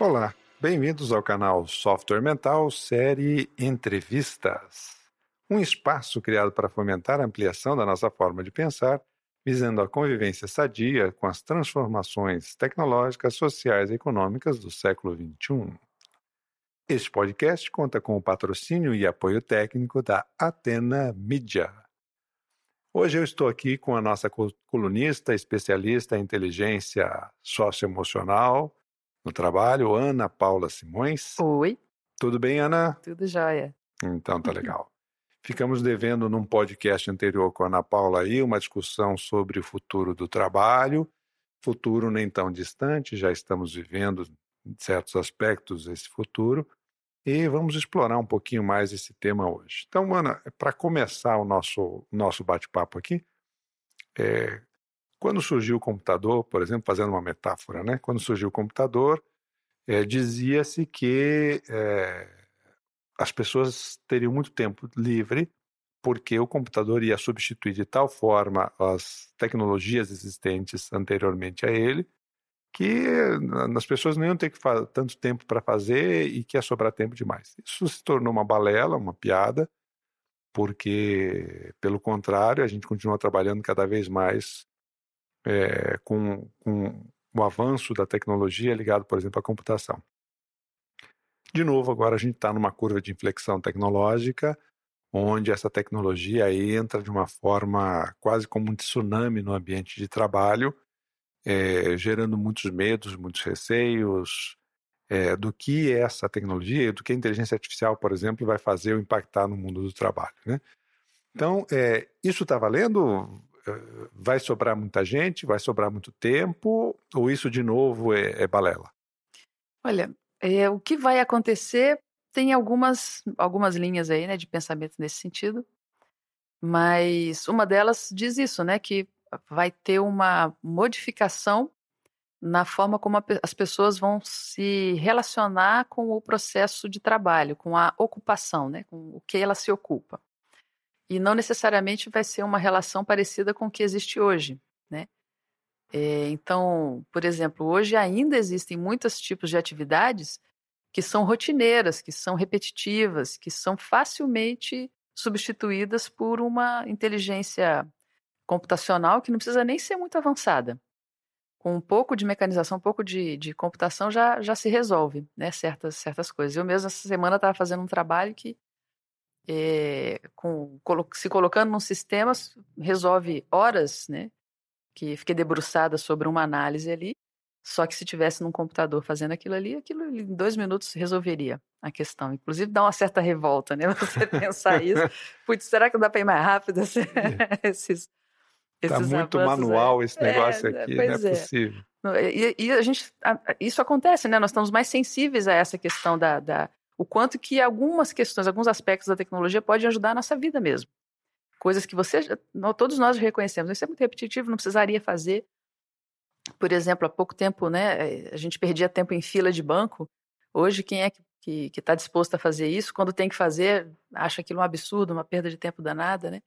Olá, bem-vindos ao canal Software Mental, série Entrevistas. Um espaço criado para fomentar a ampliação da nossa forma de pensar, visando a convivência sadia com as transformações tecnológicas, sociais e econômicas do século XXI. Este podcast conta com o patrocínio e apoio técnico da Atena Media. Hoje eu estou aqui com a nossa colunista, especialista em inteligência socioemocional, no trabalho, Ana Paula Simões. Oi. Tudo bem, Ana? Tudo jóia. Então tá legal. Ficamos devendo num podcast anterior com a Ana Paula aí uma discussão sobre o futuro do trabalho, futuro nem tão distante, já estamos vivendo em certos aspectos esse futuro, e vamos explorar um pouquinho mais esse tema hoje. Então, Ana, para começar o nosso, nosso bate-papo aqui, é, quando surgiu o computador, por exemplo, fazendo uma metáfora, né? quando surgiu o computador, é, dizia-se que é, as pessoas teriam muito tempo livre porque o computador ia substituir de tal forma as tecnologias existentes anteriormente a ele que as pessoas não iam ter que tanto tempo para fazer e que ia sobrar tempo demais. Isso se tornou uma balela, uma piada, porque, pelo contrário, a gente continua trabalhando cada vez mais é, com, com o avanço da tecnologia ligado, por exemplo, à computação. De novo, agora a gente está numa curva de inflexão tecnológica, onde essa tecnologia entra de uma forma quase como um tsunami no ambiente de trabalho, é, gerando muitos medos, muitos receios é, do que essa tecnologia, do que a inteligência artificial, por exemplo, vai fazer ou impactar no mundo do trabalho. Né? Então, é, isso está valendo? Vai sobrar muita gente, vai sobrar muito tempo, ou isso de novo é, é balela? Olha, é, o que vai acontecer tem algumas, algumas linhas aí, né, de pensamento nesse sentido, mas uma delas diz isso, né, que vai ter uma modificação na forma como a, as pessoas vão se relacionar com o processo de trabalho, com a ocupação, né, com o que ela se ocupa e não necessariamente vai ser uma relação parecida com o que existe hoje, né? É, então, por exemplo, hoje ainda existem muitos tipos de atividades que são rotineiras, que são repetitivas, que são facilmente substituídas por uma inteligência computacional que não precisa nem ser muito avançada. Com um pouco de mecanização, um pouco de, de computação já, já se resolve, né? Certas, certas coisas. Eu mesmo essa semana estava fazendo um trabalho que é, com, se colocando num sistema, resolve horas, né? Que fiquei debruçada sobre uma análise ali. Só que se tivesse num computador fazendo aquilo ali, aquilo em dois minutos resolveria a questão. Inclusive dá uma certa revolta, né? Você pensar isso. Putz, será que dá para ir mais rápido esses, Está muito manual aí? esse negócio é, aqui, não é, é, possível. E, e, a gente, isso acontece, né? Nós estamos mais sensíveis a essa questão da, da o quanto que algumas questões, alguns aspectos da tecnologia podem ajudar a nossa vida mesmo. Coisas que você, todos nós reconhecemos. Isso é muito repetitivo, não precisaria fazer. Por exemplo, há pouco tempo, né, eh, a gente perdia tempo em fila de banco. Hoje, quem é que está disposto a fazer isso? Quando tem que fazer, acha aquilo um absurdo, uma perda de tempo danada, né?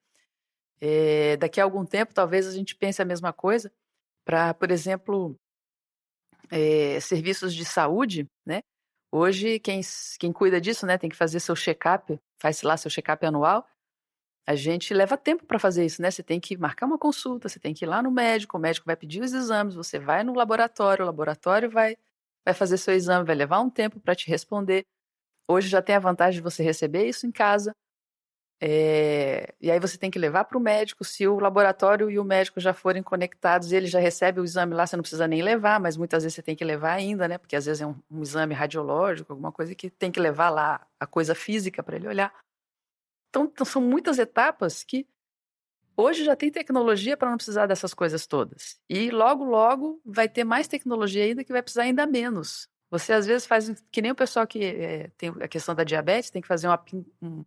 É, daqui a algum tempo, talvez a gente pense a mesma coisa para, por exemplo, é, serviços de saúde, né? Hoje, quem, quem cuida disso, né, tem que fazer seu check-up, faz lá seu check-up anual. A gente leva tempo para fazer isso, né? Você tem que marcar uma consulta, você tem que ir lá no médico, o médico vai pedir os exames, você vai no laboratório, o laboratório vai, vai fazer seu exame, vai levar um tempo para te responder. Hoje já tem a vantagem de você receber isso em casa. É, e aí você tem que levar para o médico. Se o laboratório e o médico já forem conectados, ele já recebe o exame lá, você não precisa nem levar, mas muitas vezes você tem que levar ainda, né? Porque às vezes é um, um exame radiológico, alguma coisa que tem que levar lá a coisa física para ele olhar. Então, são muitas etapas que hoje já tem tecnologia para não precisar dessas coisas todas. E logo, logo vai ter mais tecnologia ainda que vai precisar ainda menos. Você às vezes faz que nem o pessoal que é, tem a questão da diabetes, tem que fazer uma, um,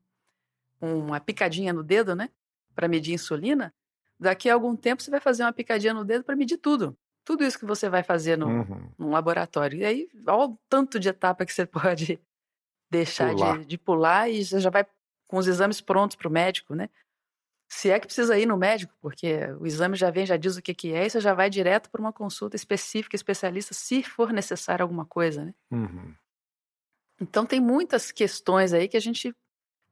uma picadinha no dedo, né? Para medir insulina. Daqui a algum tempo você vai fazer uma picadinha no dedo para medir tudo. Tudo isso que você vai fazer no, uhum. num laboratório. E aí, olha o tanto de etapa que você pode deixar pular. De, de pular e você já vai com os exames prontos para o médico, né? Se é que precisa ir no médico, porque o exame já vem, já diz o que, que é, e você já vai direto para uma consulta específica, especialista, se for necessário alguma coisa, né? Uhum. Então tem muitas questões aí que a gente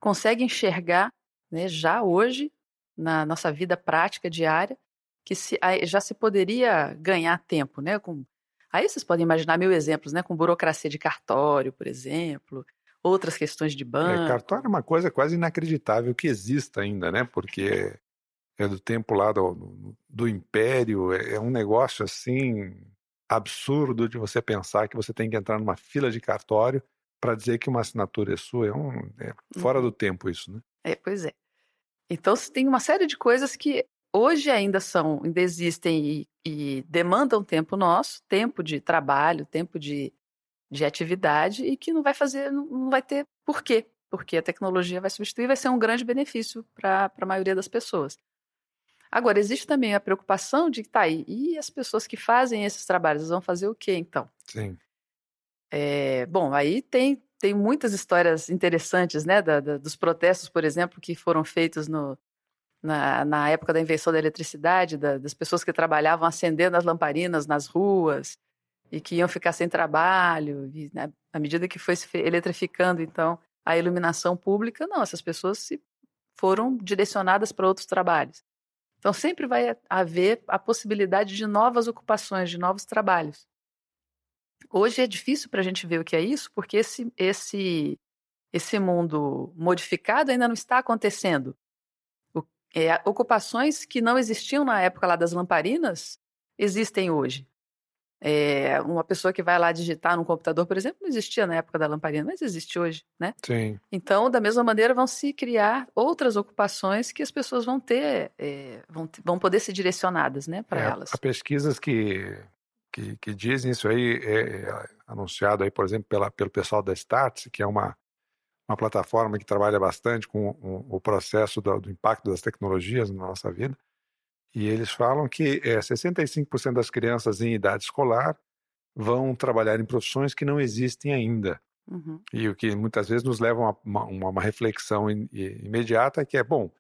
consegue enxergar, né, já hoje na nossa vida prática diária, que se, já se poderia ganhar tempo, né? Com, aí vocês podem imaginar mil exemplos, né? Com burocracia de cartório, por exemplo, outras questões de banco. É, cartório é uma coisa quase inacreditável que exista ainda, né? Porque é do tempo lá do, do Império, é, é um negócio assim absurdo de você pensar que você tem que entrar numa fila de cartório para dizer que uma assinatura é sua. É, um, é fora uhum. do tempo isso, né? É, pois é. Então, tem uma série de coisas que hoje ainda são, ainda existem e, e demandam tempo nosso, tempo de trabalho, tempo de, de atividade e que não vai fazer, não vai ter porquê, porque a tecnologia vai substituir, vai ser um grande benefício para a maioria das pessoas. Agora, existe também a preocupação de que tá aí, e as pessoas que fazem esses trabalhos vão fazer o quê então? Sim. É, bom, aí tem, tem muitas histórias interessantes, né, da, da, dos protestos, por exemplo, que foram feitos no, na, na época da invenção da eletricidade, da, das pessoas que trabalhavam acendendo as lamparinas nas ruas e que iam ficar sem trabalho, e, né, à medida que foi se eletrificando, então, a iluminação pública, não, essas pessoas se foram direcionadas para outros trabalhos. Então, sempre vai haver a possibilidade de novas ocupações, de novos trabalhos. Hoje é difícil para a gente ver o que é isso, porque esse, esse, esse mundo modificado ainda não está acontecendo é, ocupações que não existiam na época lá das lamparinas existem hoje. É, uma pessoa que vai lá digitar no computador, por exemplo, não existia na época da lamparina, mas existe hoje, né? Sim. Então, da mesma maneira, vão se criar outras ocupações que as pessoas vão ter, é, vão, vão poder ser direcionadas, né, para é, elas. Há pesquisas que, que, que, dizem isso aí, é, é, anunciado aí, por exemplo, pela, pelo pessoal da Startse, que é uma uma plataforma que trabalha bastante com o, processo do, do, impacto das tecnologias na nossa vida. E eles falam que é, 65% das crianças em idade escolar vão trabalhar em profissões que não existem ainda. Uhum. E o que muitas vezes nos leva a uma, uma, uma reflexão in, imediata que é, bom,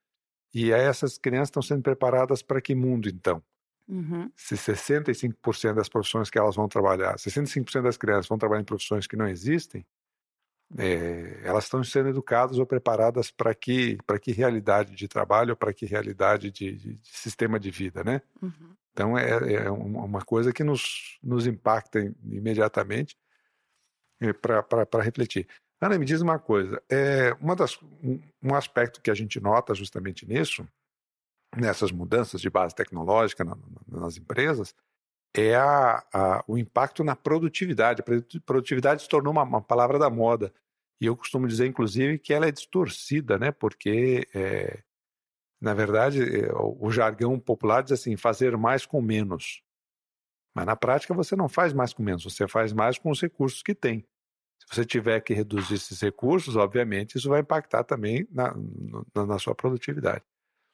e essas crianças estão sendo preparadas para que mundo então? Uhum. Se 65% das profissões que elas vão trabalhar, 65% das crianças vão trabalhar em profissões que não existem, é, elas estão sendo educadas ou preparadas para que para que realidade de trabalho, para que realidade de, de, de, sistema de vida, né? Uhum. Então é, é, uma coisa que nos, nos impacta imediatamente é, para refletir. Ana, me diz uma coisa, é, uma das, um, um, aspecto que a gente nota justamente nisso, nessas mudanças de base tecnológica na, na, nas empresas, é a, a, o impacto na produtividade. A produtividade se tornou uma, uma, palavra da moda. E eu costumo dizer, inclusive, que ela é distorcida, né? porque, é, na verdade, é, o, o jargão popular diz assim: fazer mais com menos. Mas na prática você não faz mais com menos, você faz mais com os recursos que tem. Se você tiver que reduzir esses recursos, obviamente, isso vai impactar também na, na, na sua produtividade.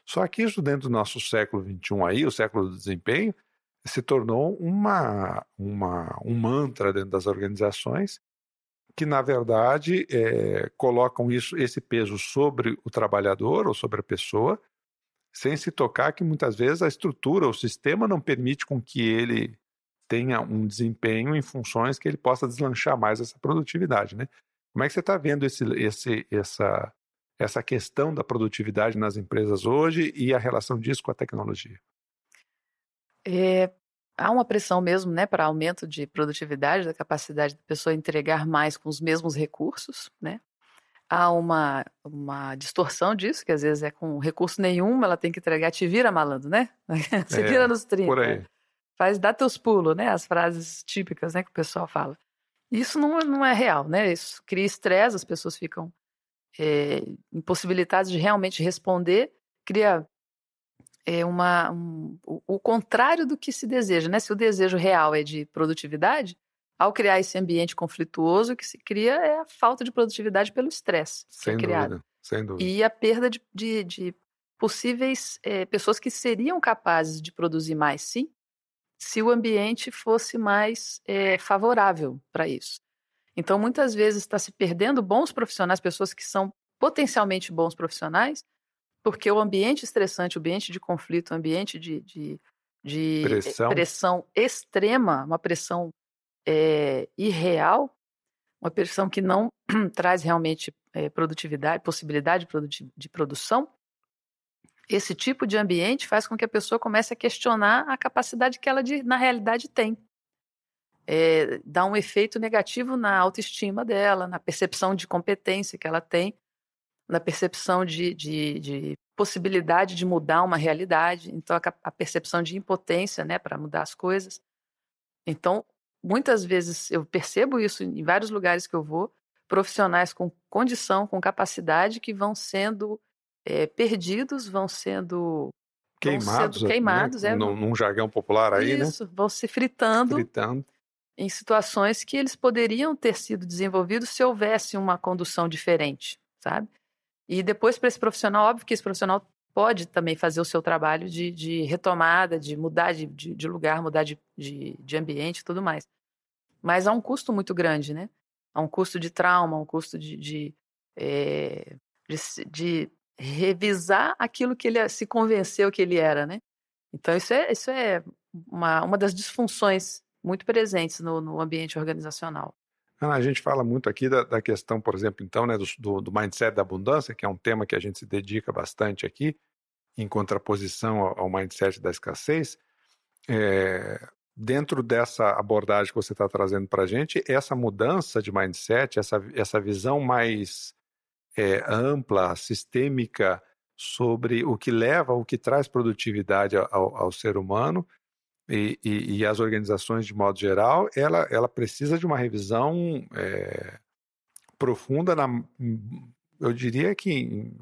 Só que isso dentro do nosso século XXI aí, o século do desempenho, se tornou uma, uma, um mantra dentro das organizações que, na verdade, é, colocam isso, esse peso sobre o trabalhador ou sobre a pessoa, sem se tocar que muitas vezes a estrutura, o sistema não permite com que ele tenha um desempenho em funções que ele possa deslanchar mais essa produtividade, né? Como é que você está vendo esse, esse, essa, essa questão da produtividade nas empresas hoje e a relação disso com a tecnologia? É, há uma pressão mesmo, né, para aumento de produtividade, da capacidade da pessoa entregar mais com os mesmos recursos, né? Há uma, uma distorção disso, que às vezes é com recurso nenhum, ela tem que entregar, te vira malandro, né? Se vira é, nos 30. Por aí. Faz, dá teus pulos, né? As frases típicas, né, que o pessoal fala. Isso não, não é real, né? Isso cria estresse, as pessoas ficam é, impossibilitadas de realmente responder, cria é uma, um, o, o, contrário do que se deseja, né? Se o desejo real é de produtividade, ao criar esse ambiente conflituoso, o que se cria é a falta de produtividade pelo estresse sem que é criado. Dúvida, sem dúvida. E a perda de, de, de possíveis é, pessoas que seriam capazes de produzir mais, sim, se o ambiente fosse mais é, favorável para isso. Então, muitas vezes está se perdendo bons profissionais, pessoas que são potencialmente bons profissionais, Porque o ambiente estressante, o ambiente de conflito, o ambiente de, de, de pressão. pressão. extrema, uma pressão é, irreal, uma pressão que não traz realmente é, produtividade, possibilidade de, de produção, esse tipo de ambiente faz com que a pessoa comece a questionar a capacidade que ela, de, na realidade, tem. É, dá um efeito negativo na autoestima dela, na percepção de competência que ela tem, na percepção de, de, de possibilidade de mudar uma realidade, então a, a percepção de impotência né, para mudar as coisas. Então, muitas vezes eu percebo isso em vários lugares que eu vou, profissionais com condição, com capacidade, que vão sendo é, perdidos, vão sendo queimados, vão sendo queimados né? é, num, num, jargão popular aí, né? isso, né? vão se fritando, fritando em situações que eles poderiam ter sido desenvolvidos se houvesse uma condução diferente, sabe? E depois para esse profissional, óbvio que esse profissional pode também fazer o seu trabalho de, de retomada, de mudar de, de, de lugar, mudar de, de, ambiente e tudo mais. Mas há um custo muito grande, né? Há um custo de trauma, um custo de, é, de revisar aquilo que ele se convenceu que ele era, né? Então isso é, isso é uma, uma das disfunções muito presentes no, no ambiente organizacional. Ana, a gente fala muito aqui da, da questão, por exemplo, então, né, do, do, mindset da abundância, que é um tema que a gente se dedica bastante aqui, em contraposição ao, ao mindset da escassez. É, dentro dessa abordagem que você está trazendo para a gente, essa mudança de mindset, essa, essa visão mais é, ampla, sistêmica sobre o que leva, o que traz produtividade ao, ao ser humano e, e, e, as organizações de modo geral, ela, ela precisa de uma revisão é, profunda, na, eu diria que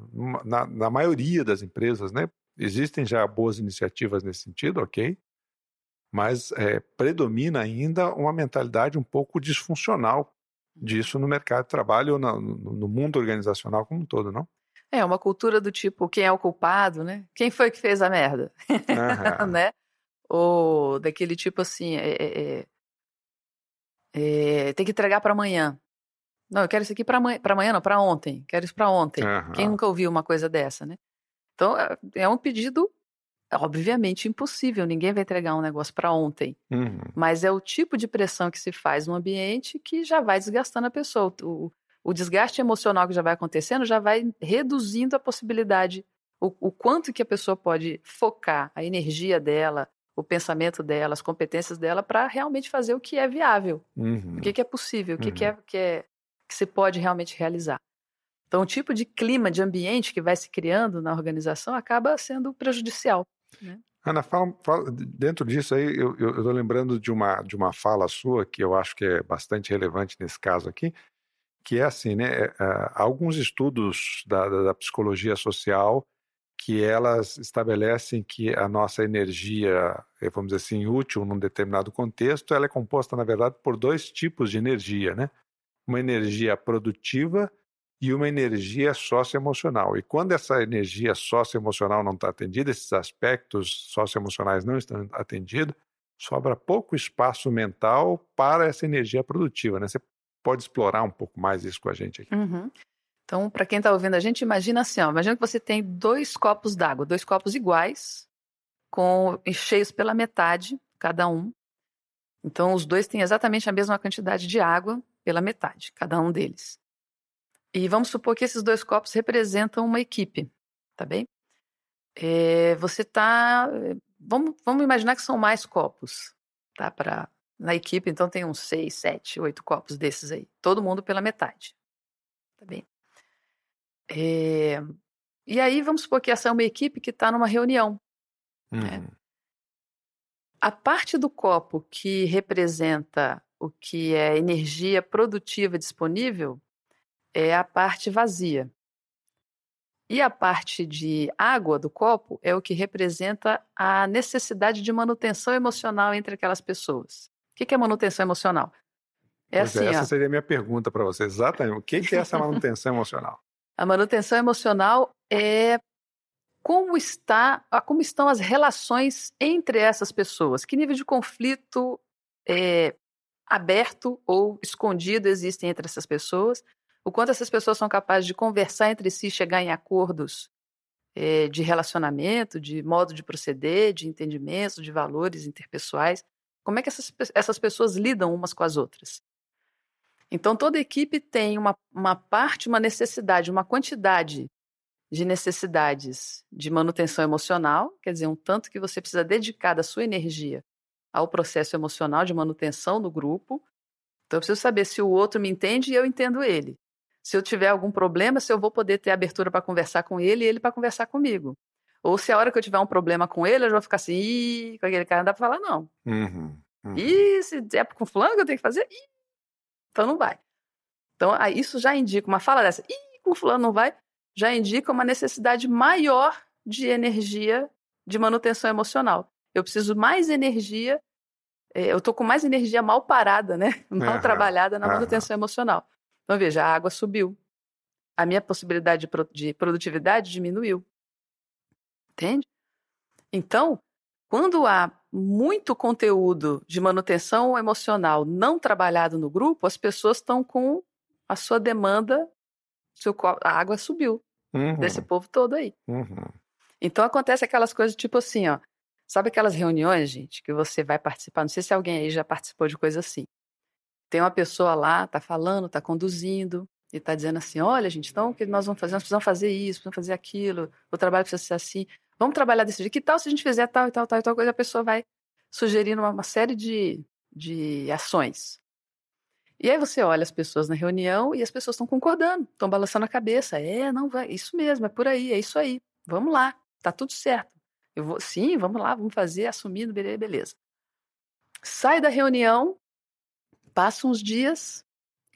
na, na maioria das empresas, né? Existem já boas iniciativas nesse sentido, ok? Mas é, predomina ainda uma mentalidade um pouco disfuncional disso no mercado de trabalho ou no, no mundo organizacional como um todo, não? É, uma cultura do tipo, quem é o culpado, né? Quem foi que fez a merda? né? Ou daquele tipo assim, é, é, é, tem que entregar para amanhã. Não, eu quero isso aqui para amanhã, para amanhã não, para ontem. Quero isso para ontem. Quem nunca ouviu uma coisa dessa, né? Então, é, é um pedido obviamente impossível, ninguém vai entregar um negócio para ontem. Uhum. Mas é o tipo de pressão que se faz no ambiente que já vai desgastando a pessoa. O, o desgaste emocional que já vai acontecendo já vai reduzindo a possibilidade, o, o quanto que a pessoa pode focar a energia dela, o pensamento dela, as competências dela para realmente fazer o que é viável, uhum. o que, que, é possível, o que, uhum. que, é, que, é, que se pode realmente realizar. Então, o tipo de clima, de ambiente que vai se criando na organização acaba sendo prejudicial. Né? Ana, fala, fala, dentro disso aí, eu estou lembrando de uma, de uma fala sua que eu acho que é bastante relevante nesse caso aqui, que é assim, né? É, é, alguns estudos da, da, da, psicologia social que elas estabelecem que a nossa energia, eh, vamos dizer assim, útil num determinado contexto, ela é composta, na verdade, por dois tipos de energia, né? Uma energia produtiva e uma energia socioemocional. E quando essa energia socioemocional não está atendida, esses aspectos socioemocionais não estão atendidos, sobra pouco espaço mental para essa energia produtiva. Né? Você pode explorar um pouco mais isso com a gente aqui. Uhum. Então, para quem está ouvindo a gente, imagina assim: ó, imagina que você tem dois copos d'água, dois copos iguais, com cheios pela metade, cada um. Então, os dois têm exatamente a mesma quantidade de água pela metade, cada um deles. E vamos supor que esses dois copos representam uma equipe, tá bem? É, você tá. Vamos, vamos imaginar que são mais copos, tá? Pra, na equipe, então tem uns seis, sete, oito copos desses aí. Todo mundo pela metade. Tá bem? É, e aí, vamos supor que essa é uma equipe que está numa reunião. Né? Uhum. Né? A parte do copo que representa o que é energia produtiva disponível é a parte vazia. E a parte de água do copo é o que representa a necessidade de manutenção emocional entre aquelas pessoas. O que é manutenção emocional? É pois é, assim, essa ó, seria a minha pergunta para você. Exatamente. O que é essa manutenção emocional? A manutenção emocional é como está, como estão as relações entre essas pessoas. Que nível de conflito é, aberto ou escondido existem entre essas pessoas? o quanto essas pessoas são capazes de conversar entre si, chegar em acordos é, de relacionamento, de modo de proceder, de entendimento, de valores interpessoais. Como é que essas, essas pessoas lidam umas com as outras? Então, toda equipe tem uma, uma parte, uma necessidade, uma quantidade de necessidades de manutenção emocional, quer dizer, um tanto que você precisa dedicar da sua energia ao processo emocional de manutenção do grupo. Então, eu preciso saber se o outro me entende e eu entendo ele. Se eu tiver algum problema, se eu vou poder ter abertura para conversar com ele e ele para conversar comigo. Ou se a hora que eu tiver um problema com ele, eu já vou ficar assim, Ih, com aquele cara não dá para falar, não. Uhum, uhum. Ih, se é com fulano que eu tenho que fazer, Ih, então não vai. Então, isso já indica uma fala dessa, Ih, com fulano não vai, já indica uma necessidade maior de energia de manutenção emocional. Eu preciso mais energia, é, eu estou com mais energia mal parada, né? Mal uhum, trabalhada na manutenção uhum. emocional. Então, veja, a água subiu. A minha possibilidade de produtividade diminuiu. Entende? Então, quando há muito conteúdo de manutenção emocional não trabalhado no grupo, as pessoas estão com a sua demanda, seu, a água subiu uhum. desse povo todo aí. Uhum. Então acontece aquelas coisas tipo assim, ó. Sabe aquelas reuniões, gente, que você vai participar? Não sei se alguém aí já participou de coisa assim. Tem uma pessoa lá, tá falando, tá conduzindo, e tá dizendo assim: olha, gente, então o que nós vamos fazer? Nós precisamos fazer isso, precisamos fazer aquilo, o trabalho precisa ser assim. Vamos trabalhar desse jeito. Que tal se a gente fizer tal e tal, tal e tal coisa? A pessoa vai sugerindo uma, uma série de, de ações. E aí você olha as pessoas na reunião e as pessoas estão concordando, estão balançando a cabeça. É, não vai, isso mesmo, é por aí, é isso aí. Vamos lá, tá tudo certo. Eu vou, sim, vamos lá, vamos fazer, assumindo, beleza. Sai da reunião, passam uns dias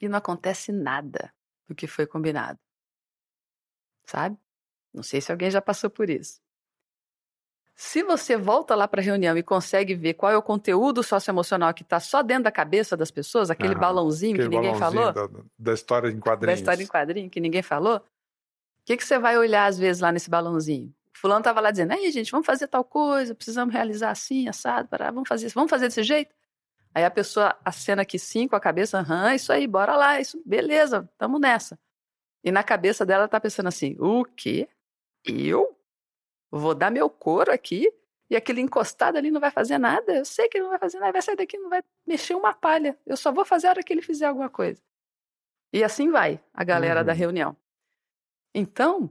e não acontece nada do que foi combinado. Sabe? Não sei se alguém já passou por isso. Se você volta lá para a reunião e consegue ver qual é o conteúdo socioemocional que está só dentro da cabeça das pessoas, aquele balãozinho aquele que ninguém falou. Da, da, história em quadrinhos. Da história em quadrinho que ninguém falou. O que, que você vai olhar às vezes lá nesse balãozinho? Fulano estava lá dizendo, aí gente, vamos fazer tal coisa, precisamos realizar assim, assado, pará, vamos fazer isso, vamos fazer desse jeito? Aí a pessoa acena aqui sim com a cabeça, aham, isso aí, bora lá, isso, beleza, tamo nessa. E na cabeça dela tá pensando assim, o quê? Eu? Vou dar meu couro aqui e aquele encostado ali não vai fazer nada. Eu sei que ele não vai fazer nada, vai sair daqui não vai mexer uma palha. Eu só vou fazer a hora que ele fizer alguma coisa. E assim vai a galera uhum. da reunião. Então,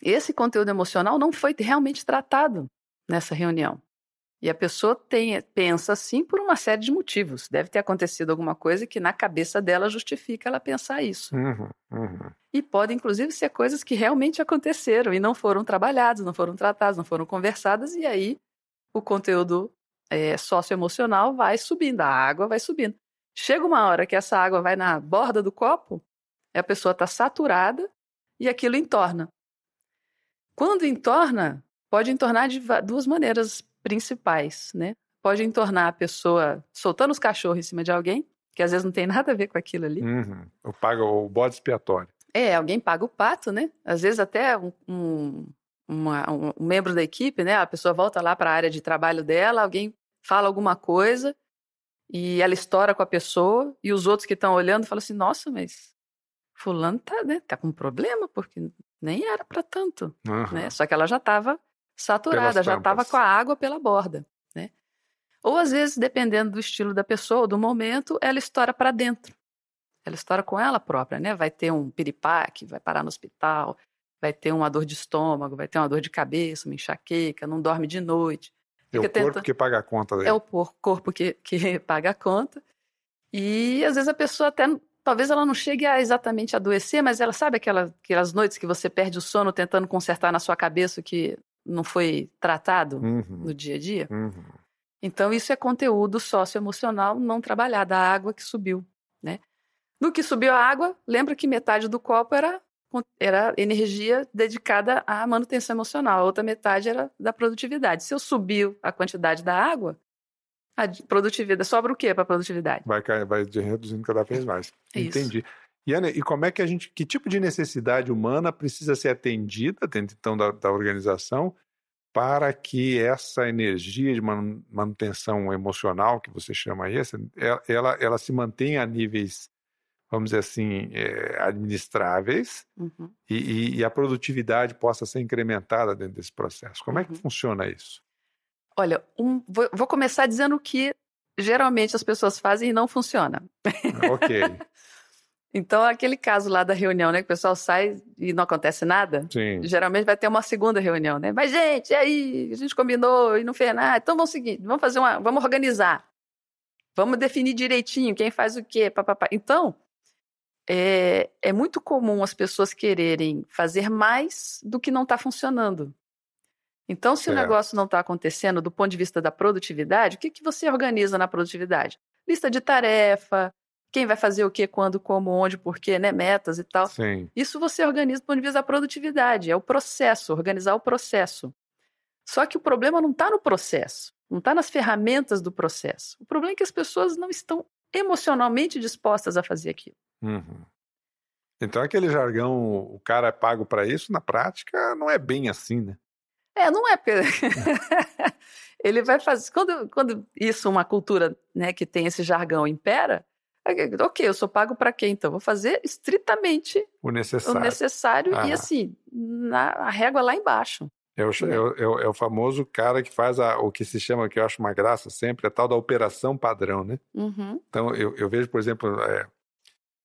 esse conteúdo emocional não foi realmente tratado nessa reunião. E a pessoa tem, pensa assim por uma série de motivos. Deve ter acontecido alguma coisa que na cabeça dela justifica ela pensar isso. Uhum, uhum. E pode, inclusive, ser coisas que realmente aconteceram e não foram trabalhadas, não foram tratadas, não foram conversadas, e aí o conteúdo é, socioemocional vai subindo, a água vai subindo. Chega uma hora que essa água vai na borda do copo, a pessoa está saturada e aquilo entorna. Quando entorna, pode entornar de duas maneiras principais, né? Pode entornar a pessoa soltando os cachorros em cima de alguém, que às vezes não tem nada a ver com aquilo ali. Uhum. O, paga, o bode expiatório. É, alguém paga o pato, né? Às vezes até um, um, uma, um, um membro da equipe, né? A pessoa volta lá para a área de trabalho dela, alguém fala alguma coisa e ela estoura com a pessoa e os outros que estão olhando falam assim, nossa, mas fulano tá, né, tá com problema, porque nem era para tanto, uhum. né? Só que ela já estava saturada, já estava com a água pela borda, né? Ou às vezes, dependendo do estilo da pessoa, do momento, ela estoura para dentro. Ela estoura com ela própria, né? Vai ter um piripaque, vai parar no hospital, vai ter uma dor de estômago, vai ter uma dor de cabeça, uma enxaqueca, não dorme de noite. É o corpo tenta... que paga a conta dele. É o corpo que, que paga a conta. E às vezes a pessoa até talvez ela não chegue a exatamente adoecer, mas ela sabe aquela, aquelas noites que você perde o sono tentando consertar na sua cabeça o que não foi tratado uhum. no dia a dia. Uhum. Então, isso é conteúdo socioemocional não trabalhado, a água que subiu. Né? No que subiu a água, lembra que metade do copo era, era energia dedicada à manutenção emocional, a outra metade era da produtividade. Se eu subir a quantidade da água, a produtividade sobra o quê para a produtividade? Vai, vai reduzindo cada vez mais. Isso. Entendi. Yana, e como é que a gente, que tipo de necessidade humana precisa ser atendida dentro então da, da organização para que essa energia de manutenção emocional que você chama aí, ela, ela se mantenha a níveis vamos dizer assim, é, administráveis Uhum. e, e- a produtividade possa ser incrementada dentro desse processo. Como é que Uhum. funciona isso? Olha, um- vou, vou começar dizendo que geralmente as pessoas fazem e não funciona. ok, Então, aquele caso lá da reunião, né, que o pessoal sai e não acontece nada, sim. geralmente vai ter uma segunda reunião, né? Mas, gente, e aí? A gente combinou e não fez nada. Então, vamos seguir, vamos fazer uma, vamos organizar. Vamos definir direitinho quem faz o quê, papapá. Então, é, é muito comum as pessoas quererem fazer mais do que não está funcionando. Então, se o Certo. negócio não está acontecendo do ponto de vista da produtividade, o que, que você organiza na produtividade? Lista de tarefa, quem vai fazer o quê, quando, como, onde, porquê, né? Metas e tal. Sim, Isso você organiza do ponto de vista da produtividade, é o processo, organizar o processo. Só que o problema não está no processo, não está nas ferramentas do processo. O problema é que as pessoas não estão emocionalmente dispostas a fazer aquilo. Uhum. Então, aquele jargão, o cara é pago para isso, na prática, não é bem assim, né? É, não é. Ele vai fazer. Quando, quando isso, uma cultura né, que tem esse jargão impera, ok, eu sou pago para quê então? Vou fazer estritamente O o necessário. necessário Ah. e assim, na, a régua lá embaixo. É o, é o- é o- é o famoso cara que faz a- o que se chama, que eu acho uma graça sempre, a tal da operação padrão, né? Uhum. Então, eu, eu vejo, por exemplo, é,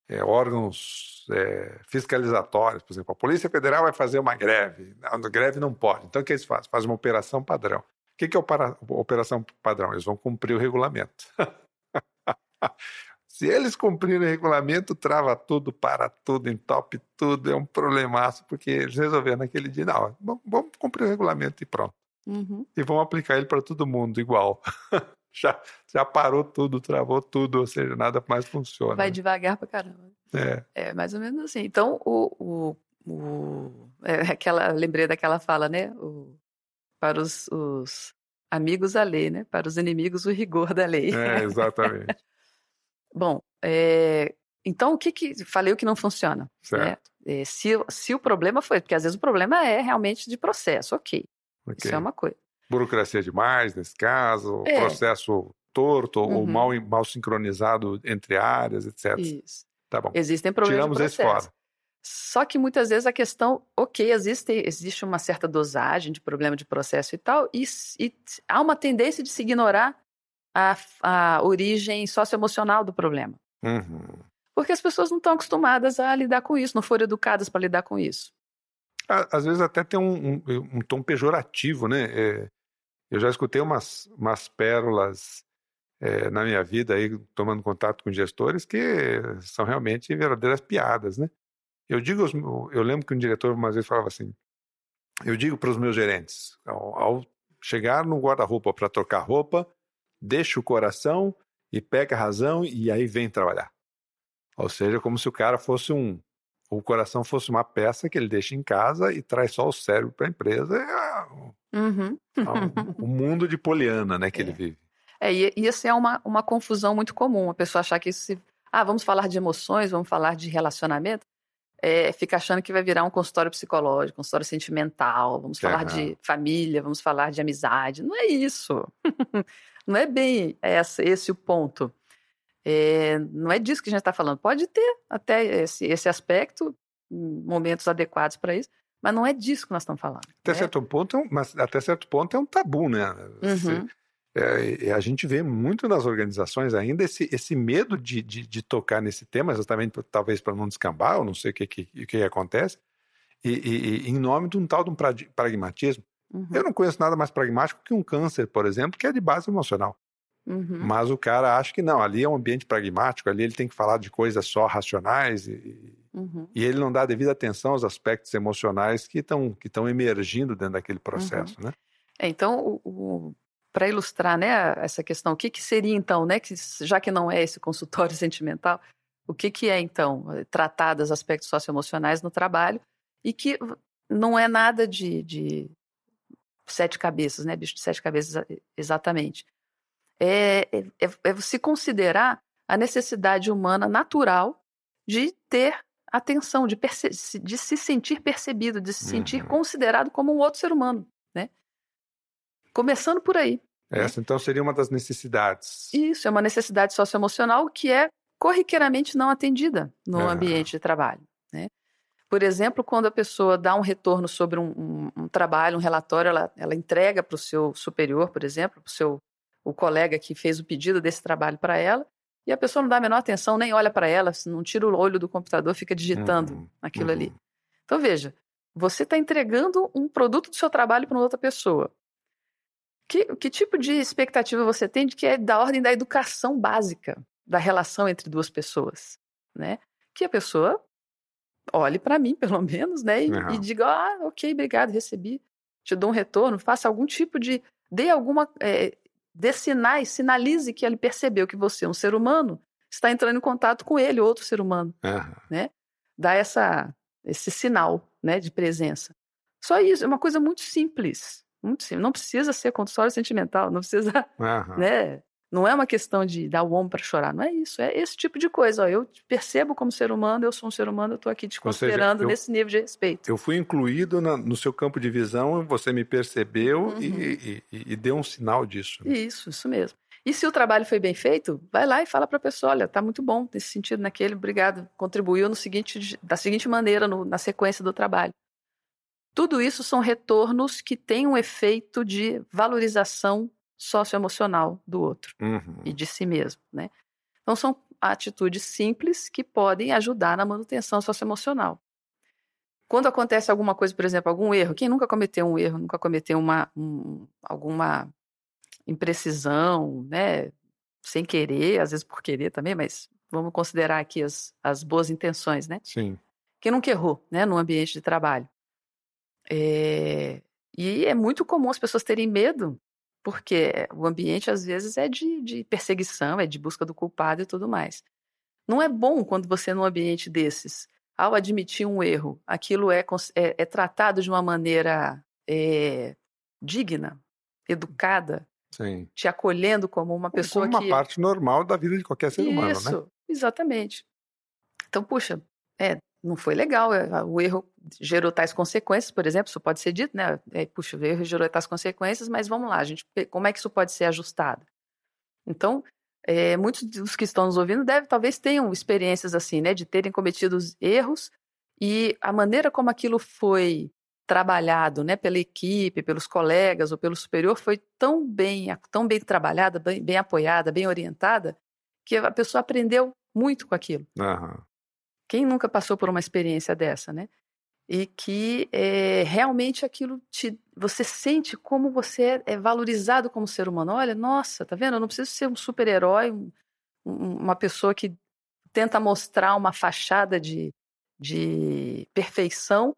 é, órgãos é, fiscalizatórios, por exemplo, a Polícia Federal vai fazer uma greve. Não, greve não pode. Então, o que eles fazem? Fazem uma operação padrão. O que que é opera- operação padrão? Eles vão cumprir o regulamento. Se eles cumprirem o regulamento, trava tudo, para tudo, entope tudo, é um problemaço, porque eles resolveram naquele dia, não, vamos- vamos cumprir o regulamento e pronto. Uhum. E vão aplicar ele para todo mundo igual. já, já parou tudo, travou tudo, ou seja, nada mais funciona. Vai né? devagar pra caramba. É, É mais ou menos assim. Então, o. o, o é aquela, lembrei daquela fala, né? O, para os, os amigos, a lei, né? Para os inimigos, o rigor da lei. é, exatamente. Bom, é, então o que que. Falei o que não funciona. certo. né? É, se, se o problema foi. Porque às vezes o problema é realmente de processo, ok. Isso é uma coisa. Burocracia demais, nesse caso, É. processo torto ou Uhum. mal, mal sincronizado entre áreas, etc. Isso. Tá bom. Existem problemas Tiramos de esse fora. Só que muitas vezes a questão, ok, existe, existe uma certa dosagem de problema de processo e tal, e, e há uma tendência de se ignorar a, a origem socioemocional do problema. Uhum. Porque as pessoas não estão acostumadas a lidar com isso, não foram educadas para lidar com isso. Às vezes até tem um, um, um tom pejorativo, né? É, eu já escutei umas, umas pérolas é, na minha vida aí, tomando contato com gestores, que são realmente verdadeiras piadas, né? Eu digo, eu lembro que um diretor uma vez falava assim, eu digo para os meus gerentes, ao, ao chegar no guarda-roupa para trocar roupa, deixa o coração e pega a razão e aí vem trabalhar. Ou seja, como se o cara fosse um, o coração fosse uma peça que ele deixa em casa e traz só o cérebro para a empresa. É Uhum. um, um mundo de poliana, né, que ele É. vive. É, e isso é uma, uma confusão muito comum, a pessoa achar que isso se... Ah, vamos falar de emoções, vamos falar de relacionamento, é, fica achando que vai virar um consultório psicológico, um consultório sentimental, vamos falar de família, vamos falar de amizade. Não é isso. não é bem essa, esse o ponto. É, não é disso que a gente está falando. Pode ter até esse, esse aspecto, momentos adequados para isso, mas não é disso que nós estamos falando. Até né? certo ponto, é um, mas até certo ponto é um tabu, né? Uhum. é, e a gente vê muito nas organizações ainda esse, esse medo de, de, de tocar nesse tema, exatamente talvez para não descambar, ou não sei o que, que, que acontece, e, e- em nome de um tal de um prag- pragmatismo. Uhum. Eu não conheço nada mais pragmático que um câncer, por exemplo, que é de base emocional. Uhum. Mas o cara acha que não, ali é um ambiente pragmático, ali ele tem que falar de coisas só racionais e, Uhum. e ele não dá devida atenção aos aspectos emocionais que estão que emergindo dentro daquele processo, né? É, então, para ilustrar né, essa questão, o que, que seria então, né, que, já que não é esse consultório sentimental, o que, que é então tratar dos aspectos socioemocionais no trabalho e que não é nada de, de sete cabeças, né, bicho de sete cabeças exa- exatamente. É, é, é se considerar a necessidade humana natural de ter atenção, de, de se sentir percebido, de se sentir Uhum. considerado como um outro ser humano, né? Começando por aí. Essa então seria uma das necessidades. Isso é uma necessidade socioemocional que é corriqueiramente não atendida no ambiente de trabalho. Né? Por exemplo, quando a pessoa dá um retorno sobre um, um- um trabalho, um relatório, ela, ela entrega para o seu superior, por exemplo, para o seu o colega que fez o pedido desse trabalho para ela, e a pessoa não dá a menor atenção, nem olha para ela, não tira o olho do computador, fica digitando Uhum, aquilo uhum. ali. Então, veja, você está entregando um produto do seu trabalho para uma outra pessoa. Que, que tipo de expectativa você tem de que é da ordem da educação básica da relação entre duas pessoas, né? Que a pessoa olhe para mim, pelo menos, né? E, Aham. e diga, ah, ok, obrigado, recebi. Te dou um retorno, faça algum tipo de... Dê alguma... É, dê sinais, sinalize que ele percebeu que você, um ser humano, está entrando em contato com ele, outro ser humano Aham. dá essa, esse sinal né, de presença. Só isso, é uma coisa muito simples. Muito simples. Não precisa ser consultório sentimental, não precisa, Aham. né? Não é uma questão de dar o ombro para chorar, não é isso. É esse tipo de coisa. Ó, eu percebo como ser humano, eu sou um ser humano, eu estou aqui te Ou seja, considerando eu- nesse nível de respeito. Eu fui incluído na- no seu campo de visão, você me percebeu Uhum. e, e- e deu um sinal disso. né? Isso, isso mesmo. E se o trabalho foi bem feito, vai lá e fala para a pessoa, olha, tá muito bom nesse sentido, naquele, obrigado, contribuiu no seguinte, da seguinte maneira no- na sequência do trabalho. Tudo isso são retornos que têm um efeito de valorização socioemocional do outro Uhum. e de si mesmo, né? Então são atitudes simples que podem ajudar na manutenção socioemocional. Quando acontece alguma coisa, por exemplo, algum erro, quem nunca cometeu um erro, nunca cometeu uma, um- alguma imprecisão, né? Sem querer, às vezes por querer também, mas vamos considerar aqui as, as boas intenções, né? Sim. Quem nunca errou, né? No ambiente de trabalho. É, E é muito comum as pessoas terem medo, porque o ambiente às vezes é de, de perseguição, é de busca do culpado e tudo mais. Não é bom quando você, num ambiente desses, ao admitir um erro, aquilo é, é- é tratado de uma maneira é, digna, educada, Sim. te acolhendo como uma pessoa Como uma que. parte normal da vida de qualquer ser humano, né? Isso, exatamente. Então, puxa, é, não foi legal, é, o erro gerou tais consequências, por exemplo, isso pode ser dito, né? É, puxa, o erro gerou tais consequências, mas vamos lá, gente, como é que isso pode ser ajustado? Então, é, muitos dos que estão nos ouvindo devem, talvez tenham experiências assim, né, de terem cometido os erros e a maneira como aquilo foi trabalhado, né, pela equipe, pelos colegas ou pelo superior foi tão bem, tão bem trabalhada, bem, bem apoiada, bem orientada, que a pessoa aprendeu muito com aquilo. Aham. Quem nunca passou por uma experiência dessa, né? E que é, realmente aquilo te, você sente como você é, valorizado como ser humano. Olha, nossa, tá vendo? Eu não preciso ser um super-herói, um, um- uma pessoa que tenta mostrar uma fachada de, de perfeição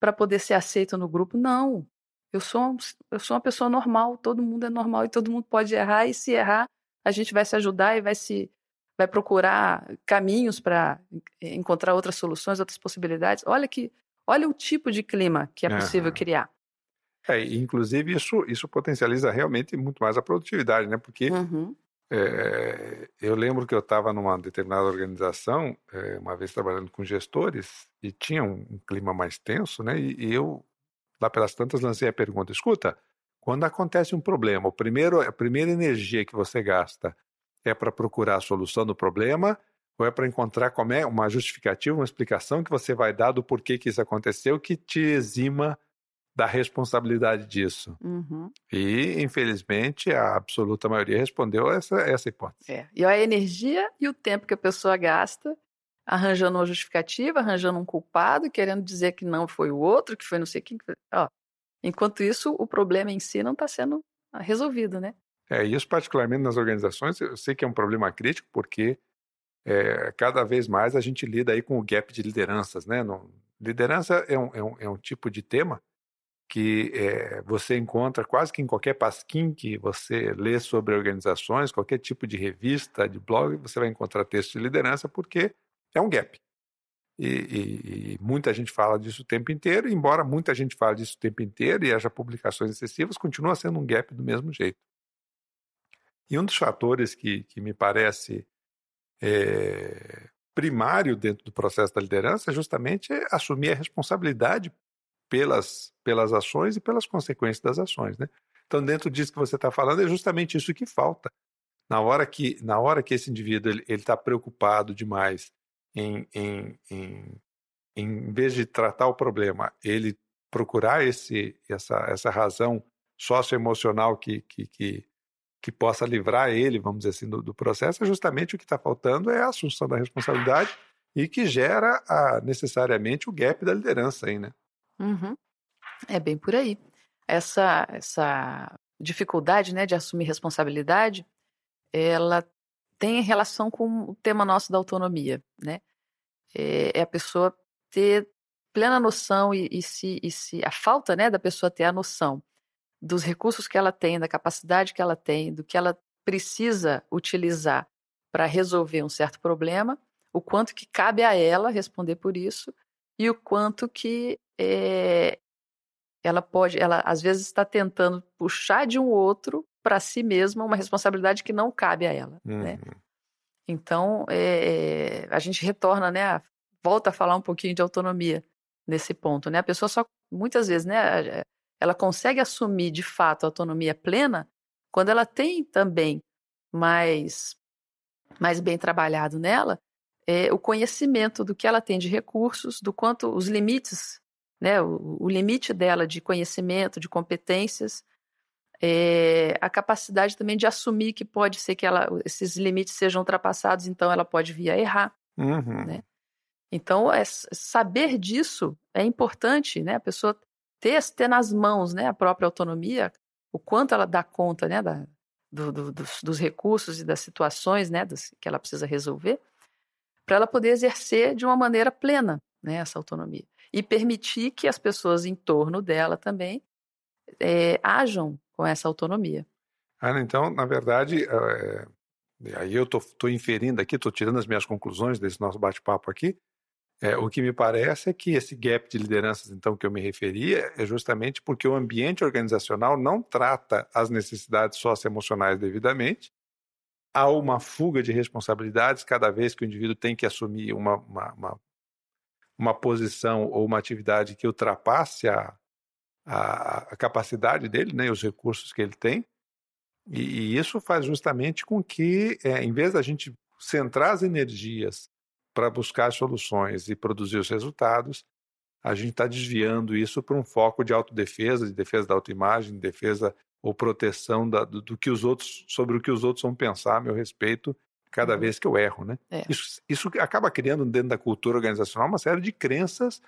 para poder ser aceito no grupo. Não. Eu sou, eu sou uma pessoa normal, todo mundo é normal e todo mundo pode errar, e se errar, a gente vai se ajudar e vai se vai procurar caminhos para encontrar outras soluções, outras possibilidades. Olha que olha o tipo de clima que é possível Aham. criar. É, inclusive, isso, isso potencializa realmente muito mais a produtividade, né? Porque Uhum. É, eu lembro que eu estava numa determinada organização, é, uma vez trabalhando com gestores, e tinha um, um clima mais tenso, né? E, e eu, lá pelas tantas, lancei a pergunta: escuta, quando acontece um problema, o primeiro, a primeira energia que você gasta é para procurar a solução do problema ou é para encontrar como é uma justificativa, uma explicação que você vai dar do porquê que isso aconteceu que te exima da responsabilidade disso? Uhum. E, infelizmente, a absoluta maioria respondeu essa, essa hipótese. É. E a energia e o tempo que a pessoa gasta arranjando uma justificativa, arranjando um culpado, querendo dizer que não foi o outro, que foi não sei quem. Ó, enquanto isso, o problema em si não está sendo resolvido, né? É, isso, particularmente nas organizações, eu sei que é um problema crítico, porque é, cada vez mais a gente lida aí com o gap de lideranças. Né? No, liderança é um, é, um, é um tipo de tema que é, você encontra quase que em qualquer pasquim que você lê sobre organizações, qualquer tipo de revista, de blog, você vai encontrar texto de liderança, porque é um gap. E, e, e, muita gente fala disso o tempo inteiro, embora muita gente fale disso o tempo inteiro e haja publicações excessivas, continua sendo um gap do mesmo jeito. E um dos fatores que, que me parece é, primário dentro do processo da liderança é justamente assumir a responsabilidade pelas, pelas ações e pelas consequências das ações. Né? Então, dentro disso que você está falando, é justamente isso que falta. Na hora que, na hora que esse indivíduo ele está preocupado demais em, em, em, em vez de tratar o problema, ele procurar esse, essa, essa razão socioemocional que, que, que, que possa livrar ele, vamos dizer assim, do, do processo, é justamente o que está faltando é a assunção da responsabilidade e que gera a, necessariamente o gap da liderança aí, né? Uhum. É bem por aí. Essa, essa dificuldade né, de assumir responsabilidade, ela tem relação com o tema nosso da autonomia, né? É, é a pessoa ter plena noção e, e, se, e se a falta né, da pessoa ter a noção dos recursos que ela tem, da capacidade que ela tem, do que ela precisa utilizar para resolver um certo problema, o quanto que cabe a ela responder por isso e o quanto que é, ela pode, ela às vezes está tentando puxar de um outro para si mesma uma responsabilidade que não cabe a ela, né? uhum. né? Então é, a gente retorna, né? Volta a falar um pouquinho de autonomia nesse ponto, né? A pessoa só muitas vezes, né? Ela consegue assumir de fato a autonomia plena quando ela tem também mais mais bem trabalhado nela é, o conhecimento do que ela tem de recursos, do quanto os limites, né, o, o limite dela de conhecimento, de competências, é, a capacidade também de assumir que pode ser que ela, esses limites sejam ultrapassados, então ela pode vir a errar. Uhum. Né? Então, é, saber disso é importante, né? A pessoa ter, ter nas mãos né, a própria autonomia, o quanto ela dá conta né, da, do, do, dos, dos, recursos e das situações né, dos, que ela precisa resolver, para ela poder exercer de uma maneira plena né, essa autonomia. E permitir que as pessoas em torno dela também é, ajam com essa autonomia. Ana, então, na verdade, é, aí eu estou inferindo aqui, estou tirando as minhas conclusões desse nosso bate-papo aqui. É, o que me parece é que esse gap de lideranças, então, que eu me referia, é justamente porque o ambiente organizacional não trata as necessidades socioemocionais devidamente há uma fuga de responsabilidades cada vez que o indivíduo tem que assumir uma, uma, uma, uma posição ou uma atividade que ultrapasse a, a, a, capacidade dele, né, os recursos que ele tem. E, e isso faz justamente com que, é, em vez da gente centrar as energias para buscar soluções e produzir os resultados, a gente está desviando isso para um foco de autodefesa, de defesa da autoimagem, de defesa ou proteção da, do, do, que os outros, sobre o que os outros vão pensar a meu respeito cada uhum. vez que eu erro, né? É. Isso, isso acaba criando dentro da cultura organizacional uma série de crenças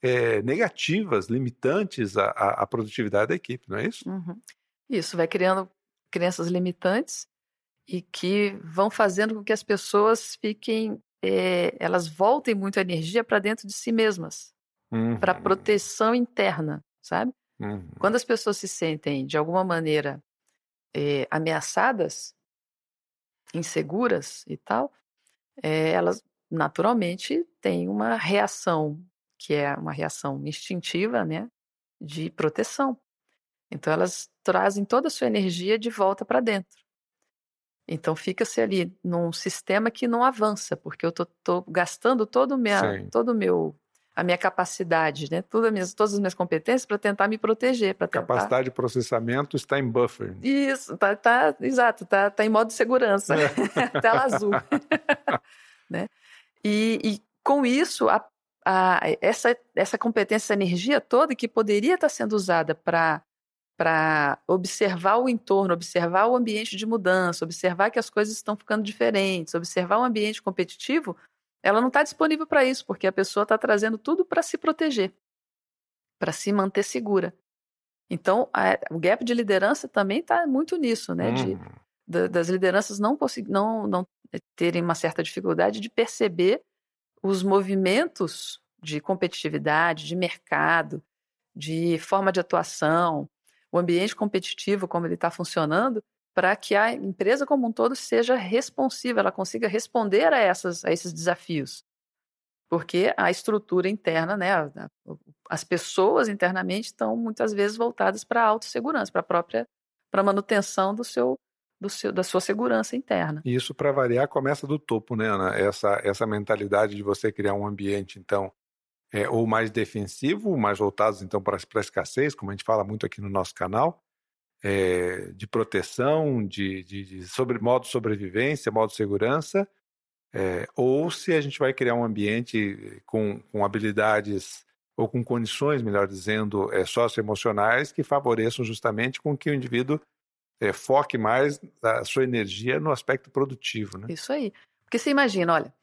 é, negativas, limitantes à, à, produtividade da equipe, não é isso? Uhum. Isso, vai criando crenças limitantes e que vão fazendo com que as pessoas fiquem, é, elas voltem muito a energia para dentro de si mesmas, uhum. para proteção interna, sabe? Uhum. Quando as pessoas se sentem, de alguma maneira, é, ameaçadas, inseguras e tal, é, elas naturalmente têm uma reação, que é uma reação instintiva, né, de proteção. Então elas trazem toda a sua energia de volta para dentro. Então fica-se ali num sistema que não avança, porque eu estou gastando todo minha, todo meu a minha capacidade, né? Todas, minhas, todas as minhas competências para tentar me proteger. Tentar... capacidade de processamento está em buffer. Isso, tá, tá exato, tá, tá em modo segurança, é. tela azul. né? E, e, com isso, a, a, essa, essa competência, essa energia toda que poderia estar sendo usada para para observar o entorno, observar o ambiente de mudança, observar que as coisas estão ficando diferentes, observar o ambiente competitivo, ela não está disponível para isso, porque a pessoa está trazendo tudo para se proteger, para se manter segura. Então, a, o gap de liderança também está muito nisso, né? De, uhum. da, das lideranças não, não, não terem uma certa dificuldade de perceber os movimentos de competitividade, de mercado, de forma de atuação, o ambiente competitivo, como ele está funcionando, para que a empresa como um todo seja responsiva, ela consiga responder a, essas, a esses desafios. Porque a estrutura interna, né, as pessoas internamente estão muitas vezes voltadas para a autossegurança, para a própria para manutenção do seu, do seu, da sua segurança interna. E isso, para variar, começa do topo, né, Ana? Essa, essa mentalidade de você criar um ambiente, então, é, ou mais defensivo, mais voltados, então, para a escassez, como a gente fala muito aqui no nosso canal, é, de proteção, de, de, de, sobre modo de sobrevivência, modo de segurança, é, ou se a gente vai criar um ambiente com, com habilidades ou com condições, melhor dizendo, é, socioemocionais que favoreçam justamente com que o indivíduo é, foque mais a sua energia no aspecto produtivo. Né? Isso aí. Porque você imagina, olha,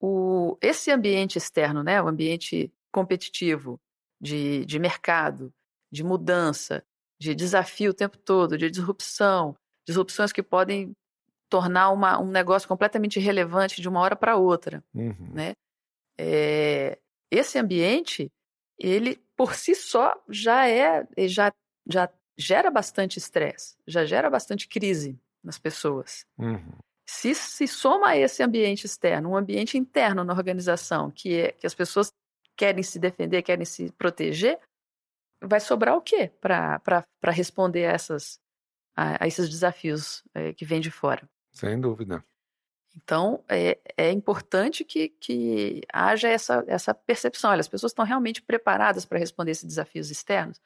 o, esse ambiente externo, né, o ambiente competitivo, de, de mercado, de mudança, de desafio o tempo todo, de disrupção, disrupções que podem tornar uma, um negócio completamente irrelevante de uma hora para outra, uhum. né? É, esse ambiente, ele por si só já é, já, já gera bastante estresse, já gera bastante crise nas pessoas. Uhum. Se se soma a esse ambiente externo, um ambiente interno na organização, que é que as pessoas querem se defender, querem se proteger, vai sobrar o quê para responder a, essas, a, a esses desafios é, que vêm de fora? Sem dúvida. Então, é, é importante que, que haja essa, essa percepção. Olha, as pessoas estão realmente preparadas para responder esses desafios externos.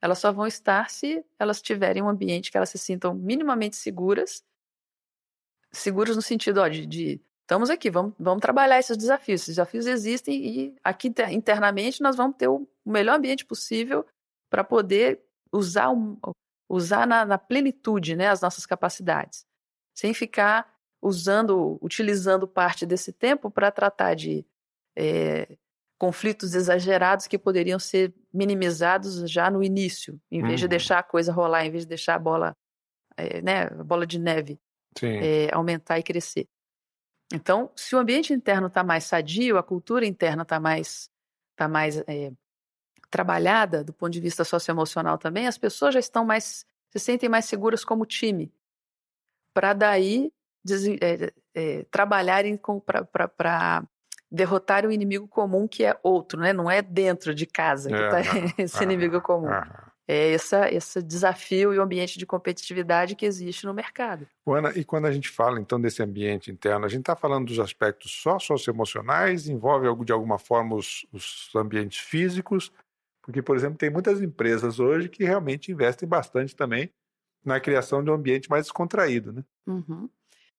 Elas só vão estar se elas tiverem um ambiente que elas se sintam minimamente seguras. Seguras no sentido ó, de, de estamos aqui, vamos, vamos trabalhar esses desafios. Esses desafios existem e aqui internamente nós vamos ter o melhor ambiente possível para poder usar, usar na, na, plenitude né, as nossas capacidades, sem ficar usando, utilizando parte desse tempo para tratar de é, conflitos exagerados que poderiam ser minimizados já no início, em vez uhum. de deixar a coisa rolar, em vez de deixar a bola, é, né, a bola de neve é, aumentar e crescer. Então, se o ambiente interno está mais sadio, a cultura interna está mais, tá mais é, trabalhada do ponto de vista socioemocional também, as pessoas já estão mais, se sentem mais seguras como time, para daí é, é, trabalharem para derrotar o inimigo comum que é outro, né? Não é dentro de casa que está é, esse inimigo comum. É essa, esse desafio e o ambiente de competitividade que existe no mercado. Ana, e quando a gente fala então desse ambiente interno, a gente está falando dos aspectos só socioemocionais, envolve de alguma forma os, os ambientes físicos, porque, por exemplo, tem muitas empresas hoje que realmente investem bastante também na criação de um ambiente mais descontraído, né? Uhum.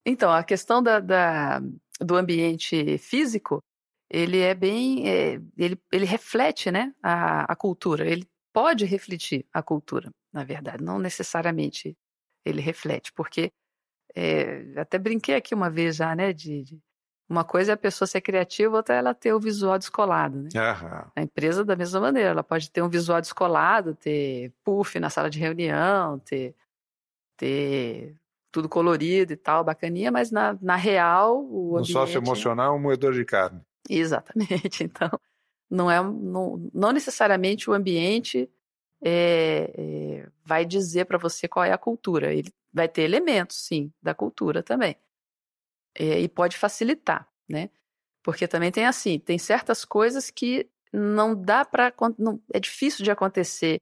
Então, a questão da, da, do ambiente físico, ele é bem, é, ele, ele reflete, né, a, a cultura. Ele pode refletir a cultura, na verdade, não necessariamente ele reflete, porque é, até brinquei aqui uma vez já, né, de, de uma coisa é a pessoa ser criativa, outra é ela ter o visual descolado, né? A empresa, da mesma maneira, ela pode ter um visual descolado, ter puff na sala de reunião, ter, ter tudo colorido e tal, bacaninha, mas na, na real o ambiente... No sócio emocional, um moedor de carne. Exatamente, então não é não, não necessariamente o ambiente é, é, vai dizer para você qual é a cultura. Ele vai ter elementos, sim, da cultura também é, e pode facilitar, né? Porque também tem assim, tem certas coisas que não dá para, é difícil de acontecer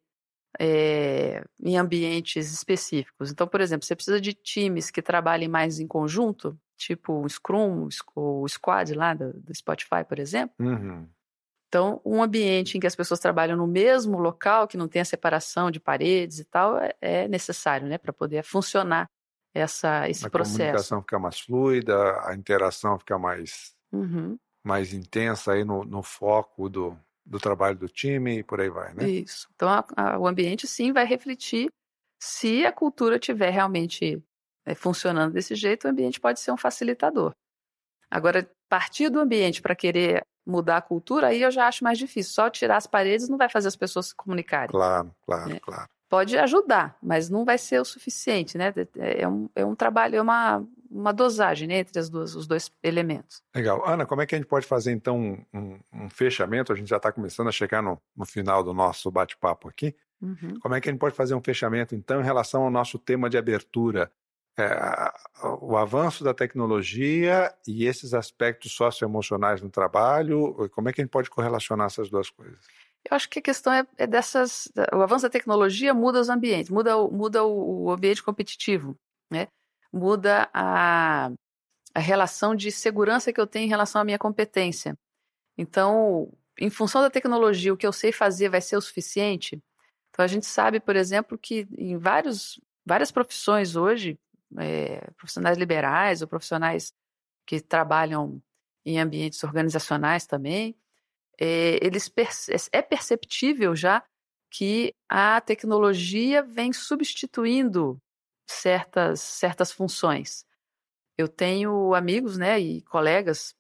é, em ambientes específicos. Então, por exemplo, você precisa de times que trabalhem mais em conjunto, tipo o Scrum, o Squad lá do, do Spotify, por exemplo. Uhum. Então, um ambiente em que as pessoas trabalham no mesmo local, que não tem a separação de paredes e tal, é, é necessário, né, para poder funcionar essa, esse a processo. A comunicação fica mais fluida, a interação fica mais, uhum. mais intensa aí no, no foco do, do trabalho do time e por aí vai, né? Isso. Então, a, a, o ambiente sim vai refletir se a cultura estiver realmente é, funcionando desse jeito, o ambiente pode ser um facilitador. Agora, partir do ambiente para querer mudar a cultura, aí eu já acho mais difícil. Só tirar as paredes não vai fazer as pessoas se comunicarem. Claro, claro, né? claro pode ajudar, mas não vai ser o suficiente, né? É um, é um trabalho, é uma, uma dosagem né, entre as duas, os dois elementos. Legal. Ana, como é que a gente pode fazer então um, um fechamento? A gente já está começando a chegar no, no final do nosso bate-papo aqui. Uhum. Como é que a gente pode fazer um fechamento então em relação ao nosso tema de abertura? É, o avanço da tecnologia e esses aspectos socioemocionais no trabalho, como é que a gente pode correlacionar essas duas coisas? Eu acho que a questão é, é dessas. O avanço da tecnologia muda os ambientes, muda, muda o, ambiente competitivo, né? muda a, a relação de segurança que eu tenho em relação à minha competência. Então, em função da tecnologia, o que eu sei fazer vai ser o suficiente? Então, a gente sabe, por exemplo, que em vários, várias profissões hoje, é, profissionais liberais ou profissionais que trabalham em ambientes organizacionais também, é, eles é perceptível já que a tecnologia vem substituindo certas, certas funções. Eu tenho amigos né, e colegas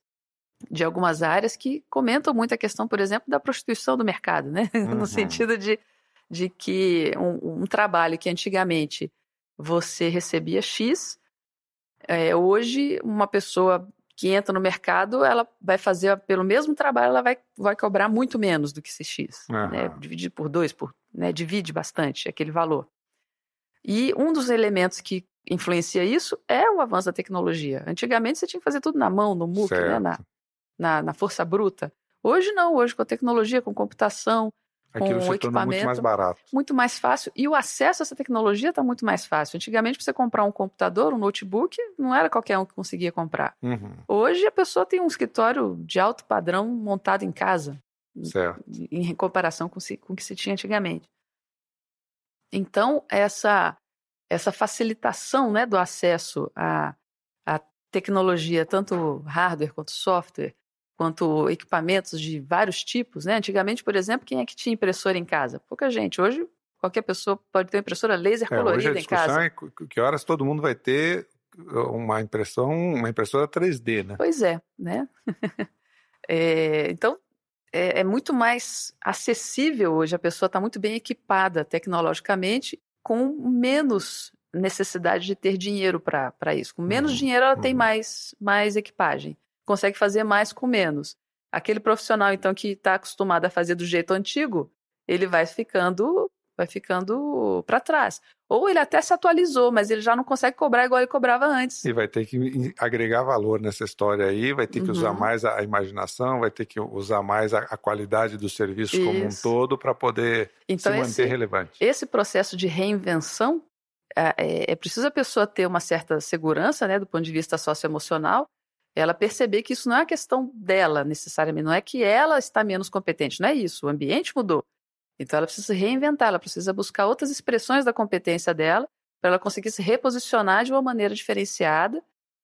de algumas áreas que comentam muito a questão, por exemplo, da prostituição do mercado, né? Uhum. no sentido de, de que um, um, trabalho que antigamente você recebia X, é, hoje uma pessoa que entra no mercado, ela vai fazer pelo mesmo trabalho, ela vai, vai cobrar muito menos do que esse X. Uhum. Né? Dividido por dois, por, né? divide bastante aquele valor. E um dos elementos que influencia isso é o avanço da tecnologia. Antigamente você tinha que fazer tudo na mão, no MOOC, né? na, na, na, força bruta. Hoje não, hoje com a tecnologia, com computação, Aquilo com o equipamento. Muito mais barato. Muito mais fácil. E o acesso a essa tecnologia está muito mais fácil. Antigamente, para você comprar um computador, um notebook, não era qualquer um que conseguia comprar. Uhum. Hoje, a pessoa tem um escritório de alto padrão montado em casa. Certo. Em comparação com, com o que se tinha antigamente. Então, essa, essa facilitação né, do acesso à, à tecnologia, tanto hardware quanto software, quanto equipamentos de vários tipos. Né? Antigamente, por exemplo, quem é que tinha impressora em casa? Pouca gente. Hoje, qualquer pessoa pode ter uma impressora laser é, colorida em casa. É que horas todo mundo vai ter uma impressão, uma impressora 3D, né? Pois é, né? é, então, é, é, muito mais acessível hoje, a pessoa está muito bem equipada tecnologicamente, com menos necessidade de ter dinheiro para isso. Com menos uhum. dinheiro, ela uhum. tem mais, mais equipagem, consegue fazer mais com menos. Aquele profissional, então, que está acostumado a fazer do jeito antigo, ele vai ficando vai ficando para trás. Ou ele até se atualizou, mas ele já não consegue cobrar igual ele cobrava antes. E vai ter que agregar valor nessa história aí, vai ter que uhum. usar mais a, imaginação, vai ter que usar mais a, a qualidade do serviço Isso. como um todo para poder então, se manter relevante. Esse processo de reinvenção é, é, é, preciso a pessoa ter uma certa segurança, né, do ponto de vista socioemocional, ela perceber que isso não é a questão dela necessariamente, não é que ela está menos competente, não é isso, o ambiente mudou. Então ela precisa se reinventar, ela precisa buscar outras expressões da competência dela para ela conseguir se reposicionar de uma maneira diferenciada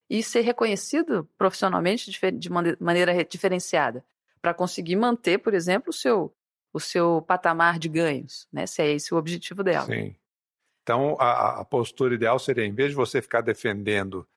e ser reconhecido profissionalmente de maneira diferenciada, para conseguir manter, por exemplo, o seu, o seu patamar de ganhos, né? se é esse o objetivo dela. Sim. Então, a, a postura ideal seria, em vez de você ficar defendendo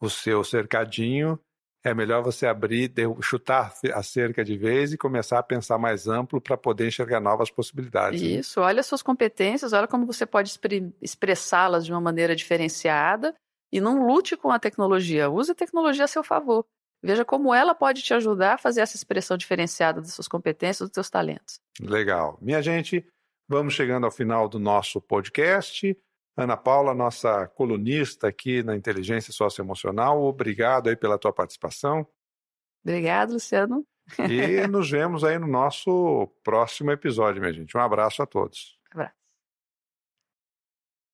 o seu cercadinho, é melhor você abrir, chutar a cerca de vez e começar a pensar mais amplo para poder enxergar novas possibilidades. Né? Isso, olha suas competências, olha como você pode expressá-las de uma maneira diferenciada e não lute com a tecnologia, use a tecnologia a seu favor. Veja como ela pode te ajudar a fazer essa expressão diferenciada das suas competências, dos seus talentos. Legal. Minha gente, vamos chegando ao final do nosso podcast. Ana Paula, nossa colunista aqui na Inteligência Socioemocional, obrigado aí pela tua participação. Obrigado, Luciano. E nos vemos aí no nosso próximo episódio, minha gente. Um abraço a todos. Um abraço.